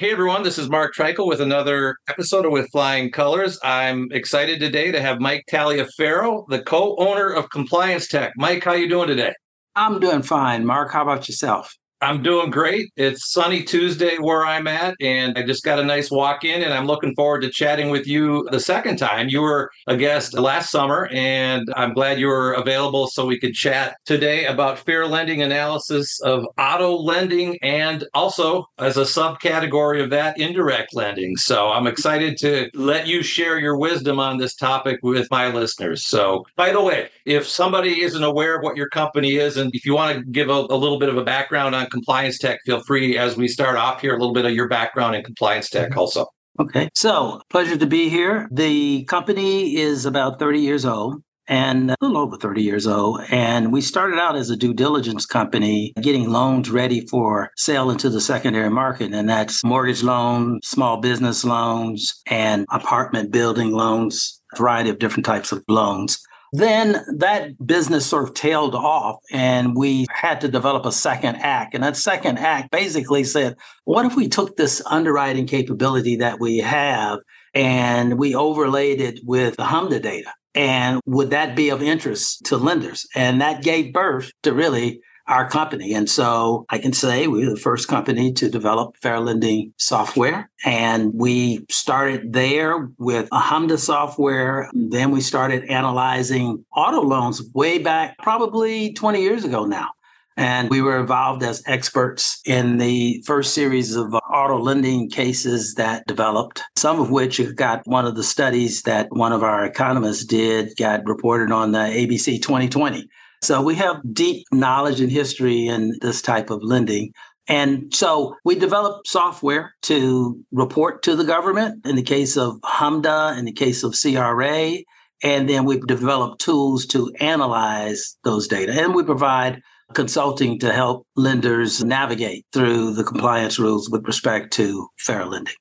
Hey everyone, this is Mark Treichel with another episode of With Flying Colors. I'm excited today to have Mike Taliaferro, the co-owner of Compliance Tech. Mike, how you doing today? I'm doing fine. Mark, how about yourself? I'm doing great. It's sunny Tuesday where I'm at, and I just got a nice walk in, and I'm looking forward to chatting with you the second time. You were a guest last summer, and I'm glad you were available so we could chat today about fair lending analysis of auto lending and also as a subcategory of that, indirect lending. So I'm excited to let you share your wisdom on this topic with my listeners. So, by the way, if somebody isn't aware of what your company is, and if you want to give a, a little bit of a background on compliance tech, feel free as we start off here a little bit of your background in compliance tech mm-hmm. also. Okay. So, pleasure to be here. The company is about 30 years old and a little over 30 years old. And we started out as a due diligence company, getting loans ready for sale into the secondary market. And that's mortgage loans, small business loans, and apartment building loans, a variety of different types of loans. Then that business sort of tailed off, and we had to develop a second act. And that second act basically said, what if we took this underwriting capability that we have and we overlaid it with the HMDA data? And would that be of interest to lenders? And that gave birth to really our company. And so I can say we were the first company to develop fair lending software. And we started there with a HMDA software. Then we started analyzing auto loans way back, probably 20 years ago now. And we were involved as experts in the first series of auto lending cases that developed, some of which got one of the studies that one of our economists did, got reported on the ABC 20/20. So we have deep knowledge and history in this type of lending. And so we develop software to report to the government in the case of HMDA, in the case of CRA. And then we've developed tools to analyze those data. And we provide consulting to help lenders navigate through the compliance rules with respect to fair lending.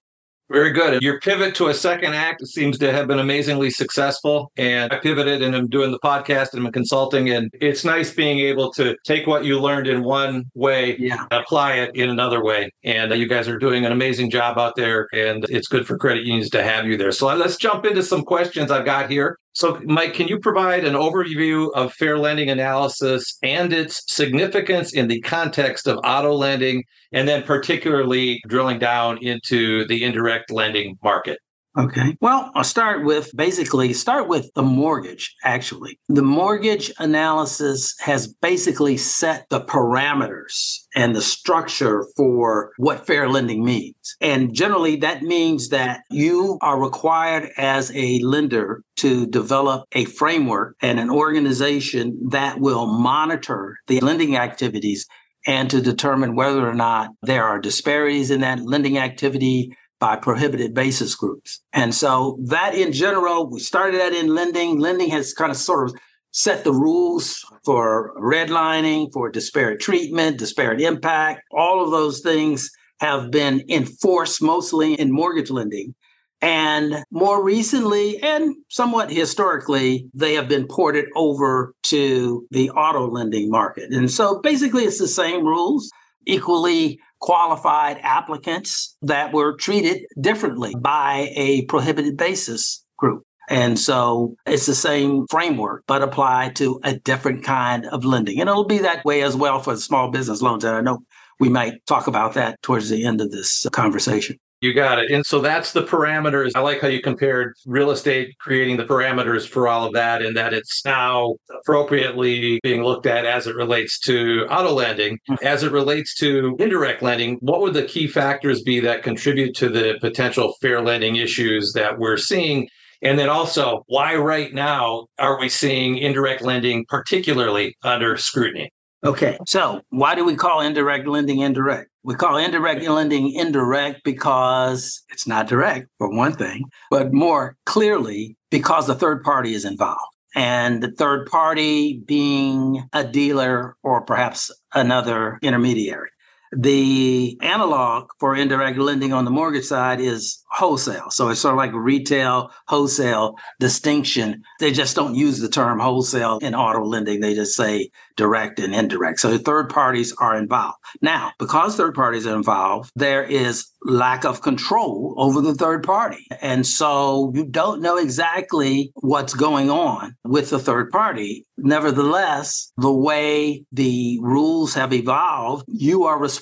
Very good. Your pivot to a second act seems to have been amazingly successful. And I pivoted and I'm doing the podcast and I'm consulting. And it's nice being able to take what you learned in one way, yeah. apply it in another way. And you guys are doing an amazing job out there. And it's good for credit unions to have you there. So let's jump into some questions I've got here. So, Mike, can you provide an overview of fair lending analysis and its significance in the context of auto lending, and then particularly drilling down into the indirect lending market? Okay. Well, I'll start with basically start with the mortgage, actually. The mortgage analysis has basically set the parameters and the structure for what fair lending means. And generally that means that you are required as a lender to develop a framework and an organization that will monitor the lending activities and to determine whether or not there are disparities in that lending activity by prohibited basis groups. And so that in general, we started that in lending. Lending has kind of sort of set the rules for redlining, for disparate treatment, disparate impact. All of those things have been enforced mostly in mortgage lending. And more recently and somewhat historically, they have been ported over to the auto lending market. And so basically, it's the same rules, equally qualified applicants that were treated differently by a prohibited basis group. And so it's the same framework, but applied to a different kind of lending. And it'll be that way as well for small business loans. And I know we might talk about that towards the end of this conversation. You got it. And so that's the parameters. I like how you compared real estate creating the parameters for all of that, and that it's now appropriately being looked at as it relates to auto lending. Mm-hmm. As it relates to indirect lending, what would the key factors be that contribute to the potential fair lending issues that we're seeing? And then also, why right now are we seeing indirect lending particularly under scrutiny? Okay. So why do we call indirect lending indirect? We call indirect lending indirect because it's not direct, for one thing, but more clearly because the third party is involved. And the third party being a dealer or perhaps another intermediary. The analog for indirect lending on the mortgage side is wholesale. So it's sort of like retail, wholesale distinction. They just don't use the term wholesale in auto lending. They just say direct and indirect. So third parties are involved. Now, because third parties are involved, there is lack of control over the third party. And so you don't know exactly what's going on with the third party. Nevertheless, the way the rules have evolved, you are responsible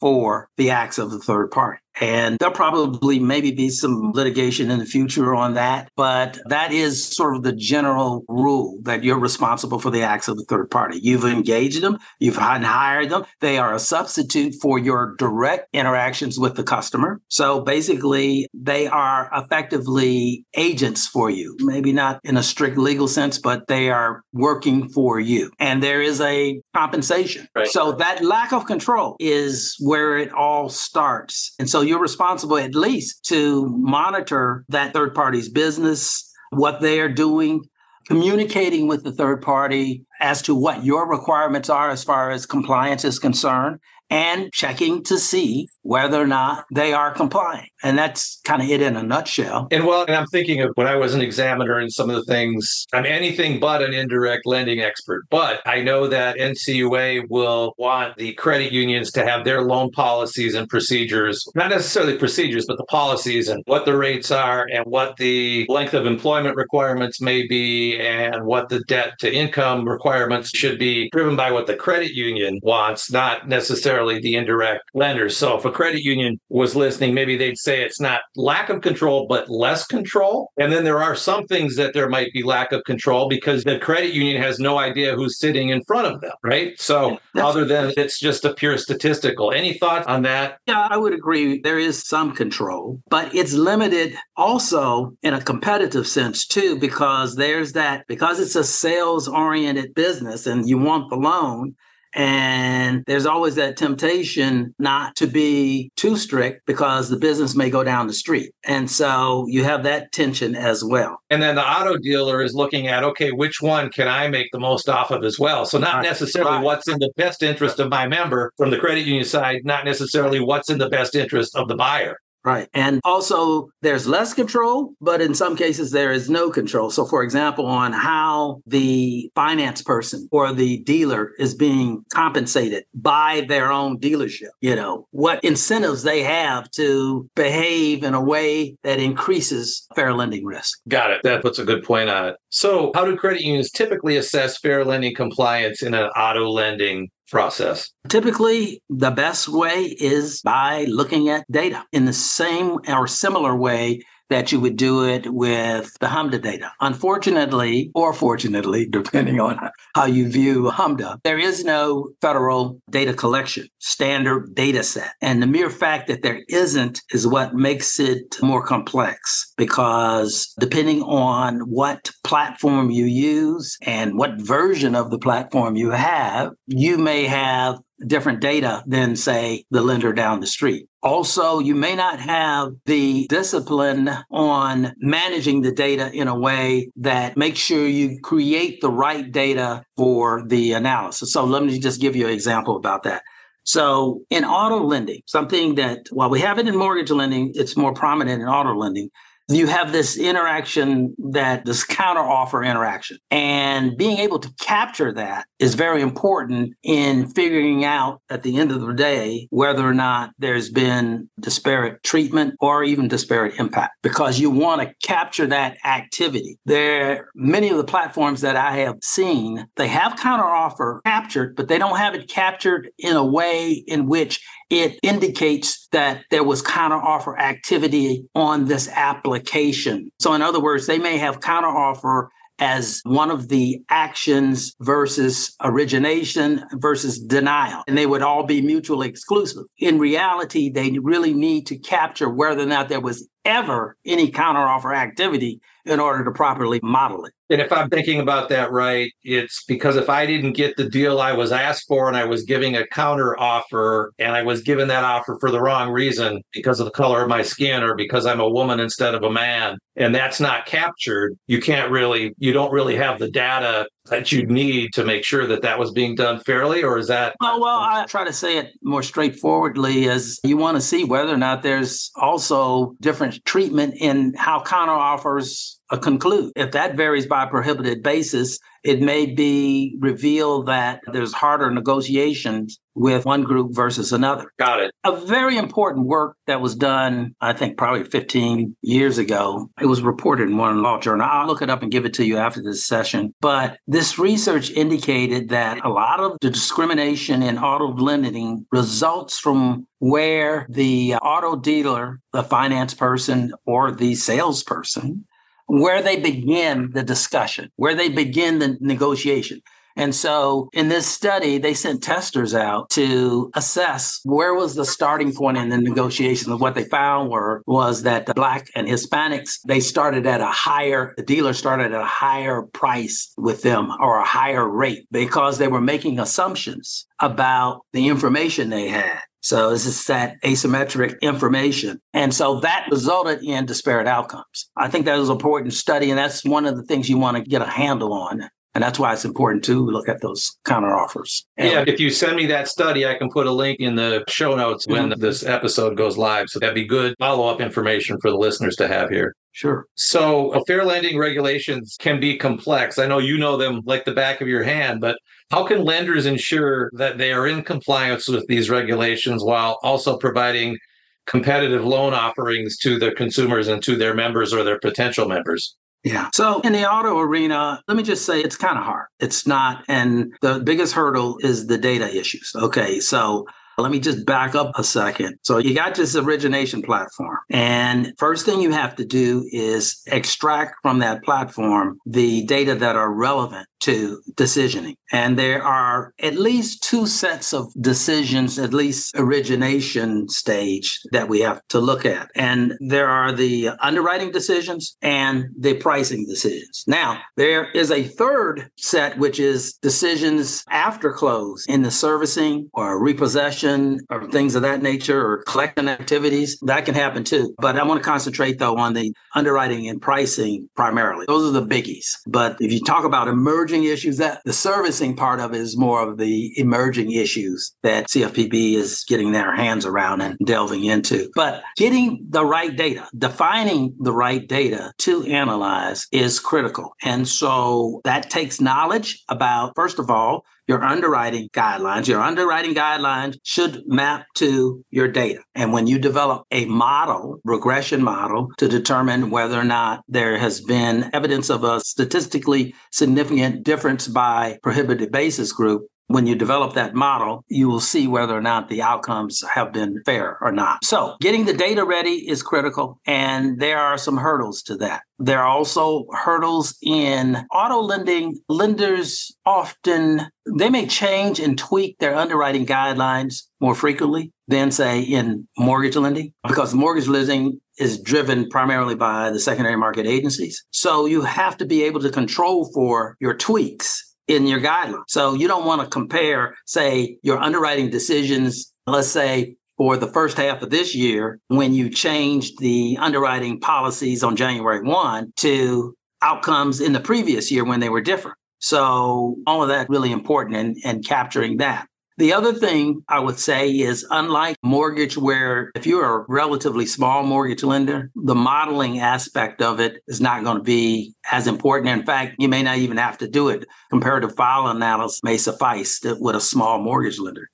for the acts of the third party. And there'll probably maybe be some litigation in the future on that. But that is sort of the general rule that you're responsible for the acts of the third party. You've engaged them, you've hired them. They are a substitute for your direct interactions with the customer. So basically, they are effectively agents for you. Maybe not in a strict legal sense, but they are working for you. And there is a compensation. Right. So that lack of control is where it all starts. And so you're responsible at least to monitor that third party's business, what they are doing, communicating with the third party as to what your requirements are as far as compliance is concerned, and checking to see whether or not they are complying. And that's kind of it in a nutshell. And well, and I'm thinking of when I was an examiner and some of the things, I'm anything but an indirect lending expert. But I know that NCUA will want the credit unions to have their loan policies and procedures, not necessarily procedures, but the policies and what the rates are and what the length of employment requirements may be and what the debt to income requirements should be driven by what the credit union wants, not necessarily the indirect lenders. So if credit union was listening, maybe they'd say it's not lack of control, but less control. And then there are some things that there might be lack of control because the credit union has no idea who's sitting in front of them, right? So other than it's just a pure statistical. Any thoughts on that? Yeah, I would agree. There is some control, but it's limited also in a competitive sense too, because there's that, because it's a sales oriented business and you want the loan and there's always that temptation not to be too strict because the business may go down the street. And so you have that tension as well. And then the auto dealer is looking at, okay, which one can I make the most off of as well? So not right. necessarily right. what's in the best interest of my member from the credit union side, not necessarily what's in the best interest of the buyer. Right. And also, there's less control, but in some cases, there is no control. So, for example, on how the finance person or the dealer is being compensated by their own dealership, you know, what incentives they have to behave in a way that increases fair lending risk. Got it. That puts a good point on it. So, how do credit unions typically assess fair lending compliance in an auto lending process? Typically, the best way is by looking at data in the same or similar way that you would do it with the HMDA data. Unfortunately, or fortunately, depending on how you view HMDA, there is no federal data collection standard data set. And the mere fact that there isn't is what makes it more complex because depending on what platform you use and what version of the platform you have, you may have different data than, say, the lender down the street. Also, you may not have the discipline on managing the data in a way that makes sure you create the right data for the analysis. So let me just give you an example about that. So in auto lending, something that while we have it in mortgage lending, it's more prominent in auto lending you have this interaction that this counter offer interaction. And being able to capture that is very important in figuring out at the end of the day whether or not there's been disparate treatment or even disparate impact. Because you want to capture that activity. There many of the platforms that i have seen they have counter offer captured but they don't have it captured in a way in which it indicates that there was counteroffer activity on this application. So, in other words, they may have counteroffer as one of the actions versus origination versus denial. And they would all be mutually exclusive. In reality, they really need to capture whether or not there was ever any counteroffer activity in order to properly model it. And if I'm thinking about that right, it's because if I didn't get the deal I was asked for and I was giving a counter offer and I was given that offer for the wrong reason because of the color of my skin or because I'm a woman instead of a man, and that's not captured, you can't really, you don't really have the data that you'd need to make sure that that was being done fairly, or is that? Well, well, I try to say it more straightforwardly as you want to see whether or not there's also different treatment in how counter offers a conclude. If that varies by prohibited basis, it may be revealed that there's harder negotiations with one group versus another. Got it. A very important work that was done, I think probably 15 years ago. It was reported in one law journal. I'll look it up and give it to you after this session. But this research indicated that a lot of the discrimination in auto lending results from where the auto dealer, the finance person, or the salesperson where they begin the discussion, where they begin the negotiation. And so in this study, they sent testers out to assess where was the starting point in the negotiations. And what they found were was that the black and Hispanics, they started at a higher, the dealer started at a higher price with them or a higher rate because they were making assumptions about the information they had. So this is that asymmetric information. And so that resulted in disparate outcomes. I think that was an important study. And that's one of the things you want to get a handle on. And that's why it's important to look at those counter offers. yeah, if you send me that study, I can put a link in the show notes when mm-hmm. this episode goes live. So that'd be good follow up information for the listeners to have here. Sure. So, fair lending regulations can be complex. I know you know them like the back of your hand, but how can lenders ensure that they are in compliance with these regulations while also providing competitive loan offerings to their consumers and to their members or their potential members? Yeah. So in the auto arena, let me just say it's kind of hard. It's not. And the biggest hurdle is the data issues. Okay. So let me just back up a second. So you got this origination platform. And first thing you have to do is extract from that platform the data that are relevant to decisioning. And there are at least two sets of decisions, at least origination stage, that we have to look at. And there are the underwriting decisions and the pricing decisions. Now, there is a third set, which is decisions after close in the servicing or repossession or things of that nature or collection activities. That can happen too. But I want to concentrate though on the underwriting and pricing primarily. Those are the biggies. But if you talk about emerging emerging issues that the servicing part of it is more of the emerging issues that CFPB is getting their hands around and delving into. But getting the right data, defining the right data to analyze is critical. And so that takes knowledge about, first of all, your underwriting guidelines. Your underwriting guidelines should map to your data. And when you develop a model, regression model, to determine whether or not there has been evidence of a statistically significant difference by prohibited basis group, when you develop that model, you will see whether or not the outcomes have been fair or not. So, getting the data ready is critical, and there are some hurdles to that. There are also hurdles in auto lending. Lenders often they may change and tweak their underwriting guidelines more frequently than say in mortgage lending because mortgage lending is driven primarily by the secondary market agencies. So you have to be able to control for your tweaks in your guidelines. So you don't want to compare, say, your underwriting decisions, let's say, for the first half of this year, when you changed the underwriting policies on January 1 to outcomes in the previous year when they were different. So all of that really important and, and capturing that. The other thing I would say is unlike mortgage, where if you're a relatively small mortgage lender, the modeling aspect of it is not going to be as important. In fact, you may not even have to do it. Comparative file analysis may suffice with a small mortgage lender.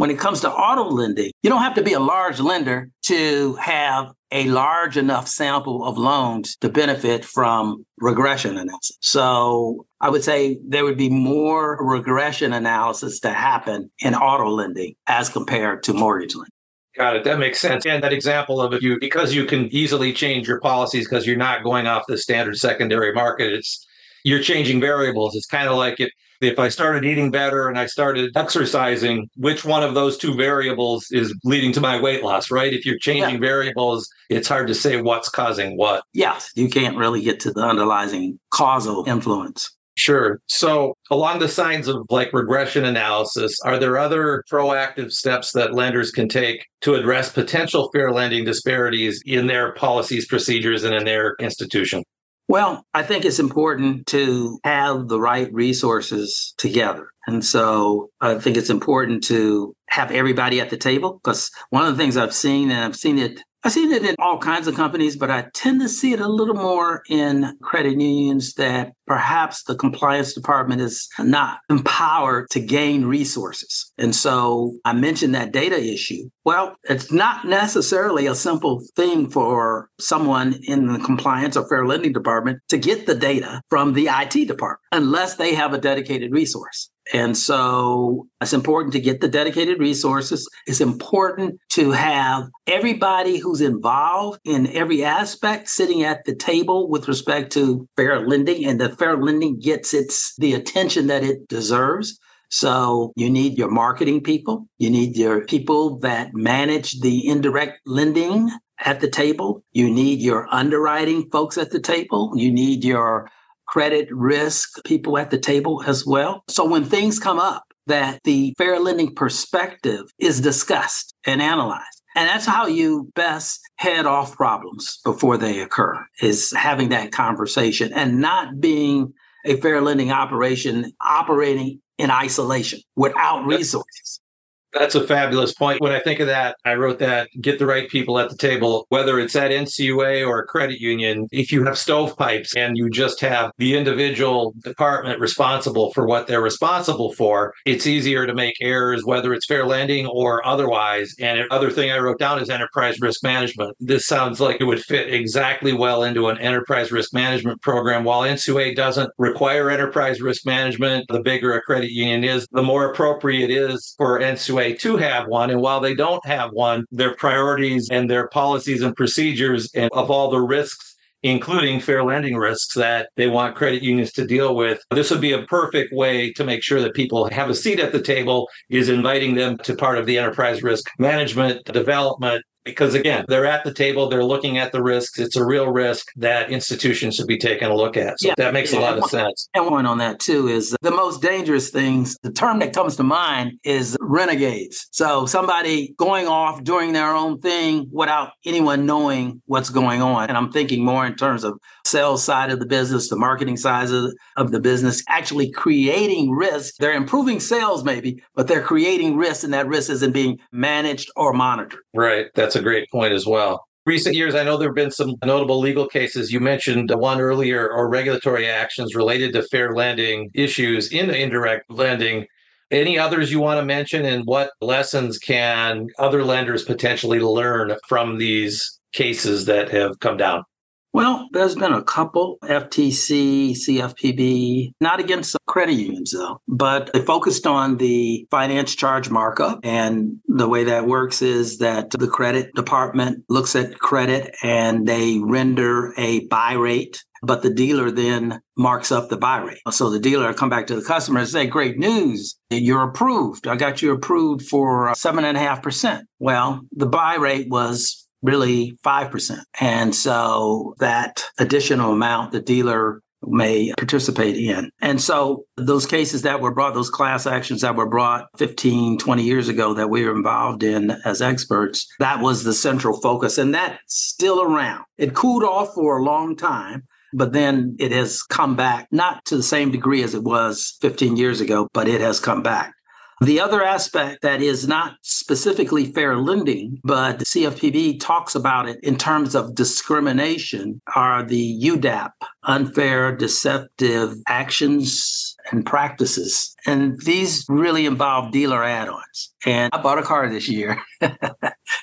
When it comes to auto lending, you don't have to be a large lender to have a large enough sample of loans to benefit from regression analysis. So I would say there would be more regression analysis to happen in auto lending as compared to mortgage lending. Got it. That makes sense. And that example of if you because you can easily change your policies because you're not going off the standard secondary market, it's you're changing variables. It's kind of like it if I started eating better and I started exercising, which one of those two variables is leading to my weight loss, right? If you're changing yeah. variables, it's hard to say what's causing what. Yes, you can't really get to the underlying causal influence. Sure. So, along the signs of like regression analysis, are there other proactive steps that lenders can take to address potential fair lending disparities in their policies, procedures, and in their institution? Well, I think it's important to have the right resources together. And so I think it's important to have everybody at the table because one of the things I've seen, and I've seen it I've seen it in all kinds of companies, but I tend to see it a little more in credit unions that perhaps the compliance department is not empowered to gain resources. And so I mentioned that data issue. Well, it's not necessarily a simple thing for someone in the compliance or fair lending department to get the data from the IT department unless they have a dedicated resource. And so it's important to get the dedicated resources. It's important to have everybody who's involved in every aspect sitting at the table with respect to fair lending and that fair lending gets its the attention that it deserves. So you need your marketing people, you need your people that manage the indirect lending at the table, you need your underwriting folks at the table, you need your credit risk people at the table as well. So when things come up, that the fair lending perspective is discussed and analyzed. And that's how you best head off problems before they occur is having that conversation and not being a fair lending operation operating in isolation without resources. That's a fabulous point. When I think of that, I wrote that get the right people at the table, whether it's at NCUA or a credit union. If you have stovepipes and you just have the individual department responsible for what they're responsible for, it's easier to make errors, whether it's fair lending or otherwise. And other thing I wrote down is enterprise risk management. This sounds like it would fit exactly well into an enterprise risk management program. While NCUA doesn't require enterprise risk management, the bigger a credit union is, the more appropriate it is for NCUA way to have one. And while they don't have one, their priorities and their policies and procedures and of all the risks including fair lending risks that they want credit unions to deal with. This would be a perfect way to make sure that people have a seat at the table is inviting them to part of the enterprise risk management development because again, they're at the table, they're looking at the risks. It's a real risk that institutions should be taking a look at. So yeah. that makes yeah. a lot of sense. And one on that too is the most dangerous things. The term that comes to mind is renegades. So somebody going off doing their own thing without anyone knowing what's going on. And I'm thinking more in terms of sales side of the business, the marketing side of, of the business, actually creating risk. They're improving sales maybe, but they're creating risk and that risk isn't being managed or monitored. Right. That's a great point as well. Recent years, I know there have been some notable legal cases. You mentioned one earlier, or regulatory actions related to fair lending issues in indirect lending. Any others you want to mention, and what lessons can other lenders potentially learn from these cases that have come down? Well, there's been a couple FTC, CFPB, not against credit unions though, but they focused on the finance charge markup. And the way that works is that the credit department looks at credit and they render a buy rate but the dealer then marks up the buy rate. So the dealer come back to the customer and say, great news, you're approved. I got you approved for seven and a half percent. Well, the buy rate was really 5%. And so that additional amount the dealer may participate in. And so those cases that were brought, those class actions that were brought 15, 20 years ago that we were involved in as experts, that was the central focus. And that's still around. It cooled off for a long time. But then it has come back, not to the same degree as it was 15 years ago, but it has come back. The other aspect that is not specifically fair lending, but the CFPB talks about it in terms of discrimination are the UDAP, unfair, deceptive actions and practices. And these really involve dealer add ons. And I bought a car this year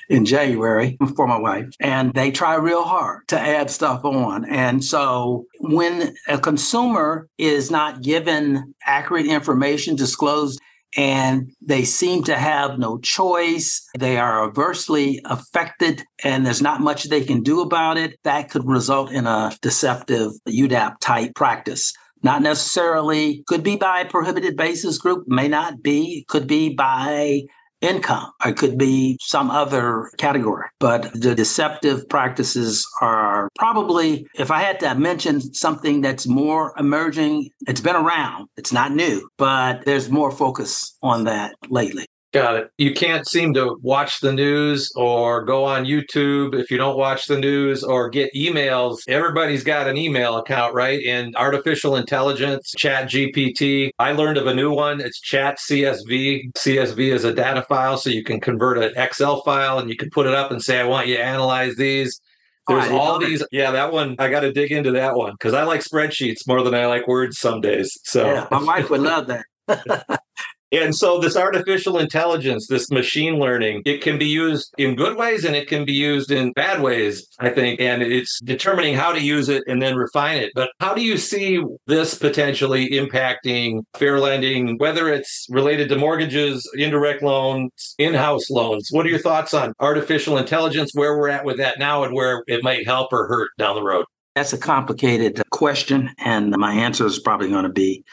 in January for my wife, and they try real hard to add stuff on. And so when a consumer is not given accurate information disclosed and they seem to have no choice. They are adversely affected, and there's not much they can do about it. That could result in a deceptive UDAP type practice. not necessarily, could be by prohibited basis group, may not be, could be by income. It could be some other category. But the deceptive practices are probably, if I had to mention something that's more emerging, it's been around, it's not new, but there's more focus on that lately. Got it. You can't seem to watch the news or go on YouTube if you don't watch the news or get emails. Everybody's got an email account, right? And artificial intelligence, Chat GPT. I learned of a new one. It's Chat CSV. CSV is a data file, so you can convert an Excel file and you can put it up and say, I want you to analyze these. There's all these. Yeah, that one. I got to dig into that one because I like spreadsheets more than I like words some days. So yeah, my wife would love that. And so, this artificial intelligence, this machine learning, it can be used in good ways and it can be used in bad ways, I think. And it's determining how to use it and then refine it. But how do you see this potentially impacting fair lending, whether it's related to mortgages, indirect loans, in house loans? What are your thoughts on artificial intelligence, where we're at with that now, and where it might help or hurt down the road? That's a complicated question. And my answer is probably going to be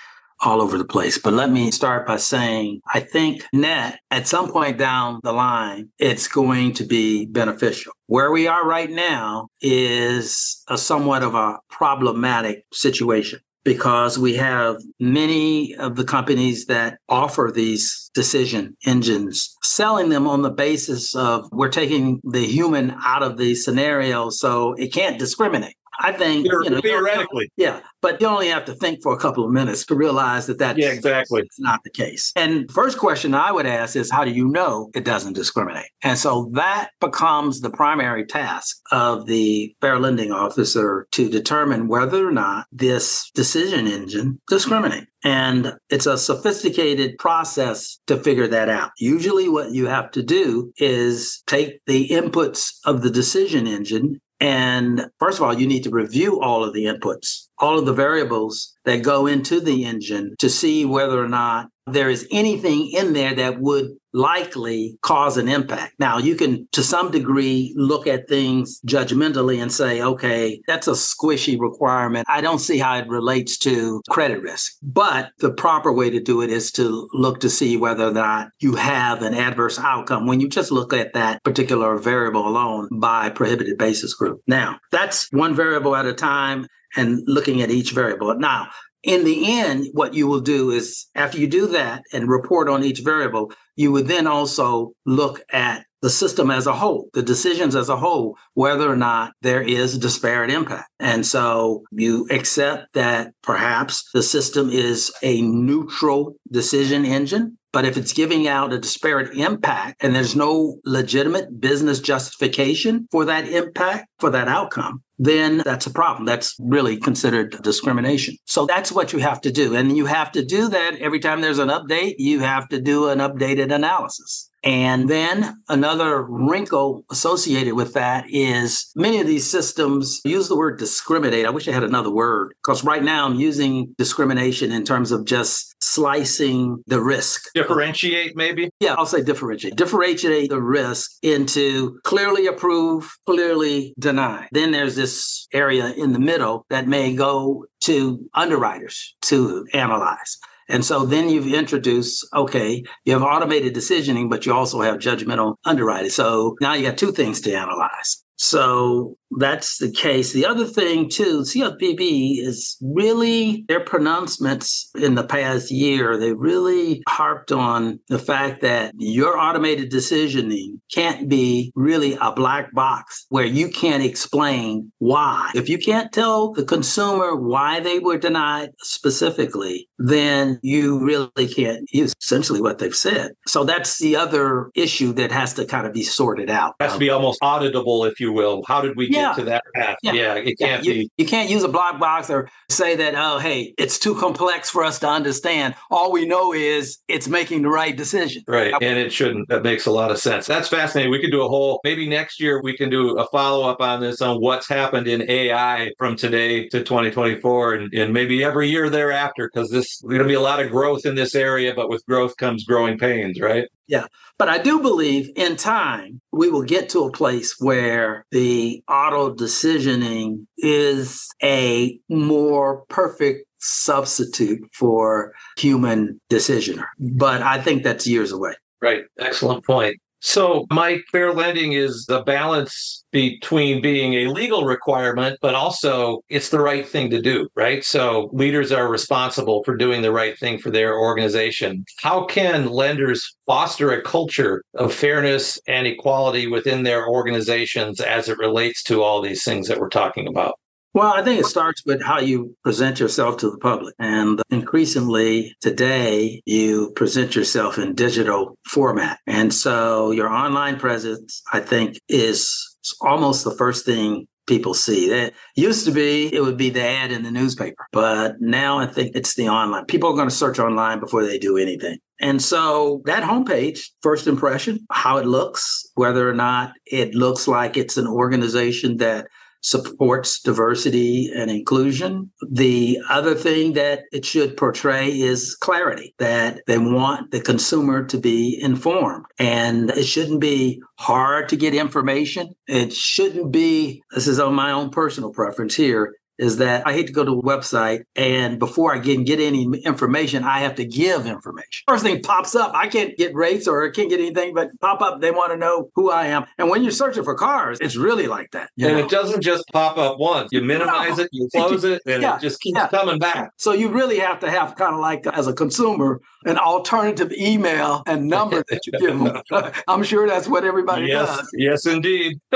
all over the place. But let me start by saying I think net at some point down the line, it's going to be beneficial. Where we are right now is a somewhat of a problematic situation because we have many of the companies that offer these decision engines selling them on the basis of we're taking the human out of the scenario so it can't discriminate I think you know, theoretically, yeah, but you only have to think for a couple of minutes to realize that that's yeah, exactly not the case. And first question I would ask is, how do you know it doesn't discriminate? And so that becomes the primary task of the fair lending officer to determine whether or not this decision engine discriminates. And it's a sophisticated process to figure that out. Usually, what you have to do is take the inputs of the decision engine and first of all, you need to review all of the inputs, all of the variables that go into the engine to see whether or not there is anything in there that would likely cause an impact. Now, you can, to some degree, look at things judgmentally and say, okay, that's a squishy requirement. I don't see how it relates to credit risk. But the proper way to do it is to look to see whether or not you have an adverse outcome when you just look at that particular variable alone by prohibited basis group. Now, that's one variable at a time and looking at each variable. Now, in the end, what you will do is after you do that and report on each variable, you would then also look at the system as a whole, the decisions as a whole, whether or not there is disparate impact. And so you accept that perhaps the system is a neutral decision engine. But if it's giving out a disparate impact and there's no legitimate business justification for that impact, for that outcome, then that's a problem. That's really considered discrimination. So that's what you have to do. And you have to do that every time there's an update, you have to do an updated analysis. And then another wrinkle associated with that is many of these systems use the word discriminate. I wish I had another word because right now I'm using discrimination in terms of just slicing the risk. Differentiate, maybe? Yeah, I'll say differentiate. Differentiate the risk into clearly approve, clearly deny. Then there's this area in the middle that may go to underwriters to analyze. And so then you've introduced, okay, you have automated decisioning, but you also have judgmental underwriting. So now you got two things to analyze. So that's the case. The other thing, too, CFPB is really their pronouncements in the past year. They really harped on the fact that your automated decisioning can't be really a black box where you can't explain why. If you can't tell the consumer why they were denied specifically, then you really can't use essentially what they've said. So that's the other issue that has to kind of be sorted out. It has to be almost auditable, if you will. How did we yeah. get to that path? Yeah, yeah it can't yeah. You, be. You can't use a black box or say that, oh, hey, it's too complex for us to understand. All we know is it's making the right decision. Right. And it shouldn't. That makes a lot of sense. That's fascinating. We could do a whole, maybe next year we can do a follow up on this on what's happened in AI from today to 2024 and, and maybe every year thereafter, because this going to be a lot of growth in this area, but with growth comes growing pains, right? Yeah. But I do believe in time we will get to a place where the auto decisioning is a more perfect substitute for human decisioner. But I think that's years away. Right. Excellent point. So, Mike, fair lending is the balance between being a legal requirement, but also it's the right thing to do, right? So, leaders are responsible for doing the right thing for their organization. How can lenders foster a culture of fairness and equality within their organizations as it relates to all these things that we're talking about? Well, I think it starts with how you present yourself to the public. And increasingly today, you present yourself in digital format. And so your online presence, I think, is almost the first thing people see. It used to be it would be the ad in the newspaper, but now I think it's the online. People are going to search online before they do anything. And so that homepage, first impression, how it looks, whether or not it looks like it's an organization that supports diversity and inclusion. The other thing that it should portray is clarity, that they want the consumer to be informed. And it shouldn't be hard to get information. It shouldn't be, this is on my own personal preference here, is that I hate to go to a website and before I can get any information, I have to give information. First thing pops up, I can't get rates or I can't get anything, but pop up, they want to know who I am. And when you're searching for cars, it's really like that. and know? it doesn't just pop up once. You minimize no. it, you close it, and yeah, it just keeps yeah. coming back. So you really have to have kind of like as a consumer, an alternative email and number that you give them. I'm sure that's what everybody yes, does. Yes, indeed.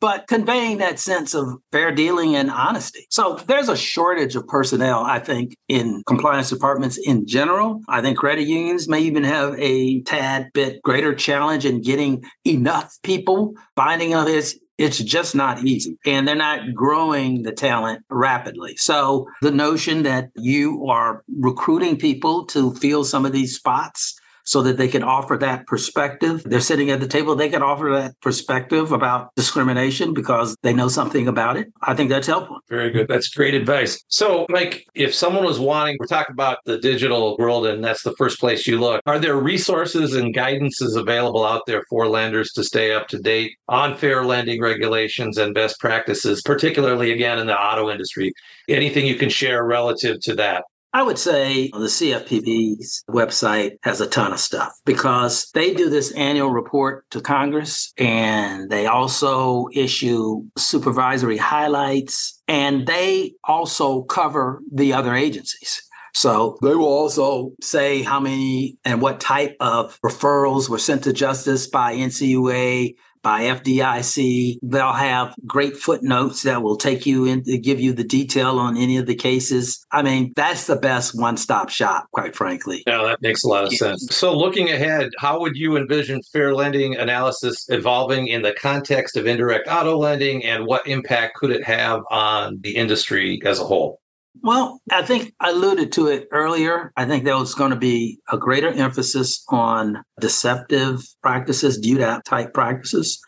but conveying that sense of fair dealing and honesty. So there's a shortage of personnel, I think, in compliance departments in general. I think credit unions may even have a tad bit greater challenge in getting enough people finding on this. It's just not easy. And they're not growing the talent rapidly. So the notion that you are recruiting people to fill some of these spots so that they can offer that perspective. They're sitting at the table, they can offer that perspective about discrimination because they know something about it. I think that's helpful. Very good. That's great advice. So, Mike, if someone was wanting, we're talking about the digital world, and that's the first place you look. Are there resources and guidances available out there for lenders to stay up to date on fair lending regulations and best practices, particularly again in the auto industry? Anything you can share relative to that? I would say the CFPB's website has a ton of stuff because they do this annual report to Congress and they also issue supervisory highlights and they also cover the other agencies. So they will also say how many and what type of referrals were sent to justice by NCUA, by FDIC. They'll have great footnotes that will take you in to give you the detail on any of the cases. I mean, that's the best one stop shop, quite frankly. Yeah, that makes a lot of sense. So, looking ahead, how would you envision fair lending analysis evolving in the context of indirect auto lending and what impact could it have on the industry as a whole? Well, I think I alluded to it earlier. I think there was going to be a greater emphasis on deceptive practices, DUDAP type practices.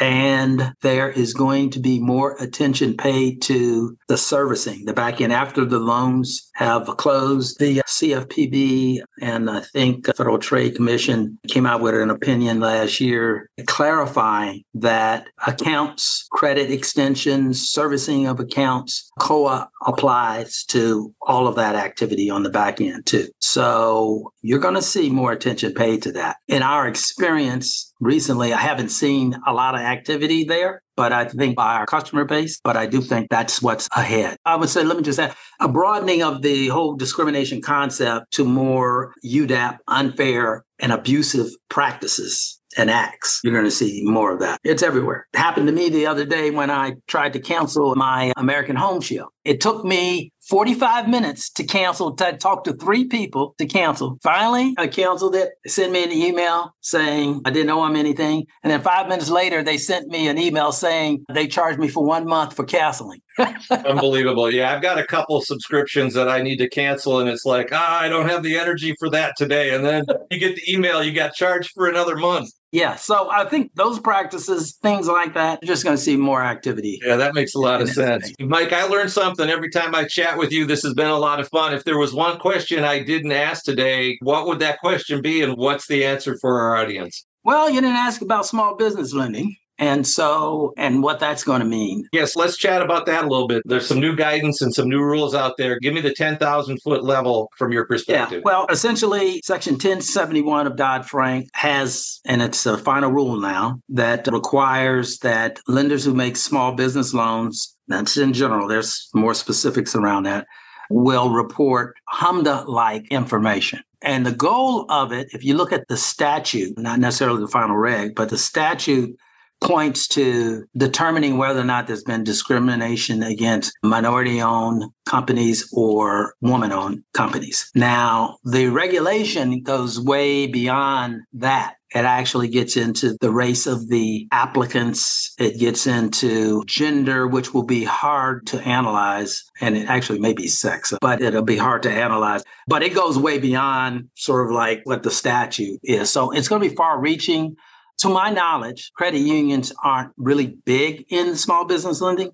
And there is going to be more attention paid to the servicing, the back end after the loans have closed. The CFPB and I think Federal Trade Commission came out with an opinion last year clarifying that accounts, credit extensions, servicing of accounts, ECOA applies to all of that activity on the back end too. So you're going to see more attention paid to that. In our experience recently, I haven't seen a lot of activity there but I think by our customer base, but I do think that's what's ahead. I would say, let me just add a broadening of the whole discrimination concept to more UDAP, unfair and abusive practices and acts. You're going to see more of that. It's everywhere. It happened to me the other day when I tried to cancel my American Home Shield. It took me 45 minutes to cancel, to talk to three people to cancel. Finally, I canceled it. Sent me an email saying I didn't owe them anything. And then five minutes later, they sent me an email saying they charged me for one month for canceling. Unbelievable. Yeah, I've got a couple subscriptions that I need to cancel, and it's like, ah, I don't have the energy for that today. And then you get the email, you got charged for another month. Yeah. So I think those practices, things like that, you're just going to see more activity. Yeah, that makes a lot of sense. Mike, I learned something every time I chat with you. This has been a lot of fun. If there was one question I didn't ask today, what would that question be? And what's the answer for our audience? Well, you didn't ask about small business lending. And so, and what that's going to mean. Yes, let's chat about that a little bit. There's some new guidance and some new rules out there. Give me the 10,000 foot level from your perspective. Yeah, well, essentially, Section 1071 of Dodd Frank has, and it's a final rule now, that requires that lenders who make small business loans, that's in general, there's more specifics around that, will report HMDA like information. And the goal of it, if you look at the statute, not necessarily the final reg, but the statute points to determining whether or not there's been discrimination against minority owned companies or woman owned companies. Now, the regulation goes way beyond that. It actually gets into the race of the applicants. It gets into gender, which will be hard to analyze. And it actually may be sex, but it'll be hard to analyze. But it goes way beyond sort of like what the statute is. So it's going to be far reaching. To my knowledge, credit unions aren't really big in small business lending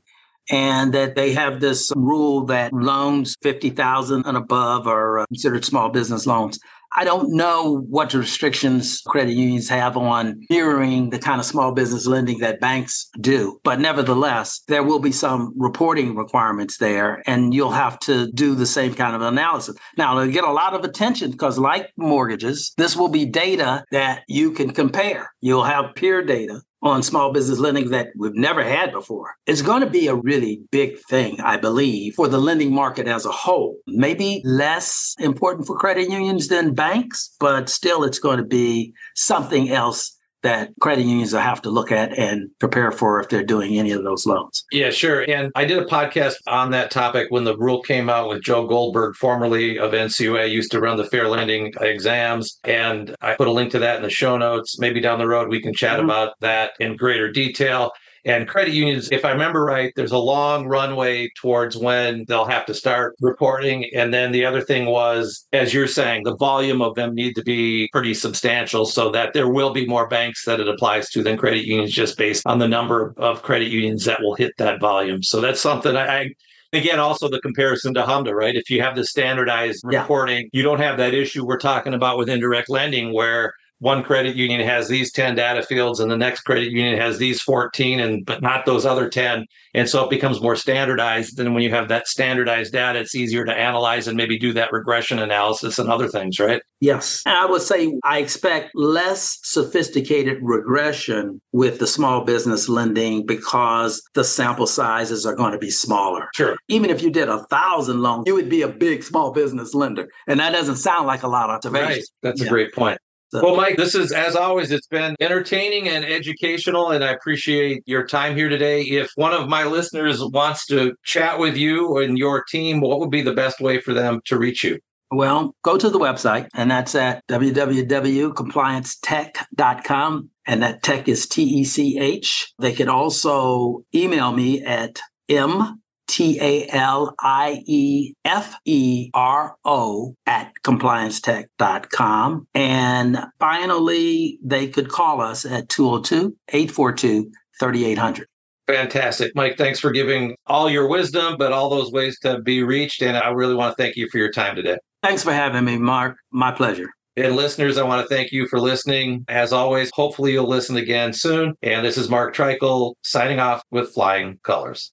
and that they have this rule that loans 50,000 and above are uh, considered small business loans. I don't know what restrictions credit unions have on mirroring the kind of small business lending that banks do. But nevertheless, there will be some reporting requirements there, and you'll have to do the same kind of analysis. Now, it'll get a lot of attention because, like mortgages, this will be data that you can compare. You'll have peer data on small business lending that we've never had before. It's going to be a really big thing, I believe, for the lending market as a whole. Maybe less important for credit unions than banks, but still it's going to be something else that credit unions will have to look at and prepare for if they're doing any of those loans. Yeah, sure. And I did a podcast on that topic when the rule came out with Joe Goldberg, formerly of NCUA, used to run the fair lending exams. And I put a link to that in the show notes. Maybe down the road we can chat mm-hmm. about that in greater detail. And credit unions, if I remember right, there's a long runway towards when they'll have to start reporting. And then the other thing was, as you're saying, the volume of them need to be pretty substantial so that there will be more banks that it applies to than credit unions just based on the number of credit unions that will hit that volume. So that's something I, I again also the comparison to HMDA, right? If you have the standardized reporting, yeah. you don't have that issue we're talking about with indirect lending where one credit union has these 10 data fields and the next credit union has these 14 and but not those other 10 and so it becomes more standardized. And when you have that standardized data it's easier to analyze and maybe do that regression analysis and other things right? Yes. And i would say i expect less sophisticated regression with the small business lending because the sample sizes are going to be smaller. Sure. Even if you did a thousand loans you would be a big small business lender. And that doesn't sound like a lot of observation right. that's yeah. a great point well, Mike, this is, as always, it's been entertaining and educational, and I appreciate your time here today. If one of my listeners wants to chat with you and your team, what would be the best way for them to reach you? Well, go to the website, and that's at www.compliancetech.com. And that tech is T E C H. They can also email me at m T A L I E F E R O at compliancetech.com. And finally, they could call us at 202 842 3800. Fantastic. Mike, thanks for giving all your wisdom, but all those ways to be reached. And I really want to thank you for your time today. Thanks for having me, Mark. My pleasure. And listeners, I want to thank you for listening. As always, hopefully you'll listen again soon. And this is Mark Treichel signing off with Flying Colors.